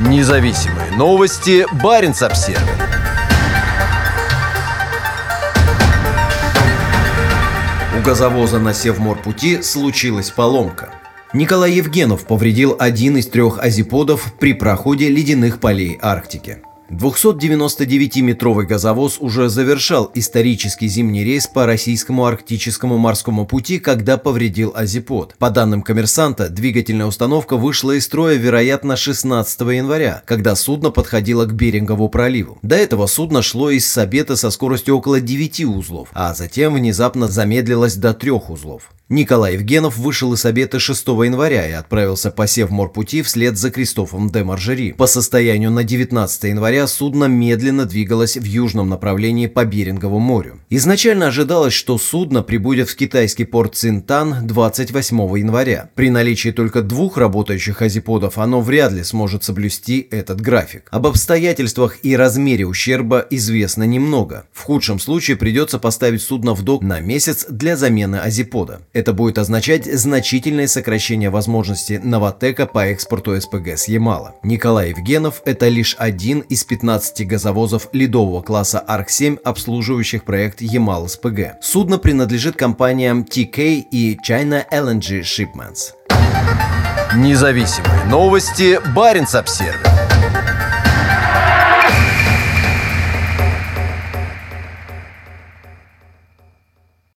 Независимые новости. Барин обсерва У газовоза на Севморпути случилась поломка. Николай Евгенов повредил один из трех азиподов при проходе ледяных полей Арктики. 299-метровый газовоз уже завершал исторический зимний рейс по российскому арктическому морскому пути, когда повредил азипод. По данным коммерсанта, двигательная установка вышла из строя, вероятно, 16 января, когда судно подходило к Берингову проливу. До этого судно шло из Сабета со скоростью около 9 узлов, а затем внезапно замедлилось до 3 узлов. Николай Евгенов вышел из обета 6 января и отправился по Севморпути вслед за Кристофом де Маржери. По состоянию на 19 января судно медленно двигалось в южном направлении по Берингову морю. Изначально ожидалось, что судно прибудет в китайский порт Цинтан 28 января. При наличии только двух работающих азиподов оно вряд ли сможет соблюсти этот график. Об обстоятельствах и размере ущерба известно немного. В худшем случае придется поставить судно в док на месяц для замены азипода. Это будет означать значительное сокращение возможности Новотека по экспорту СПГ с Ямала. Николай Евгенов – это лишь один из 15 газовозов ледового класса ARC-7, обслуживающих проект Ямал СПГ. Судно принадлежит компаниям TK и China LNG Shipments. Независимые новости. Барин обсервис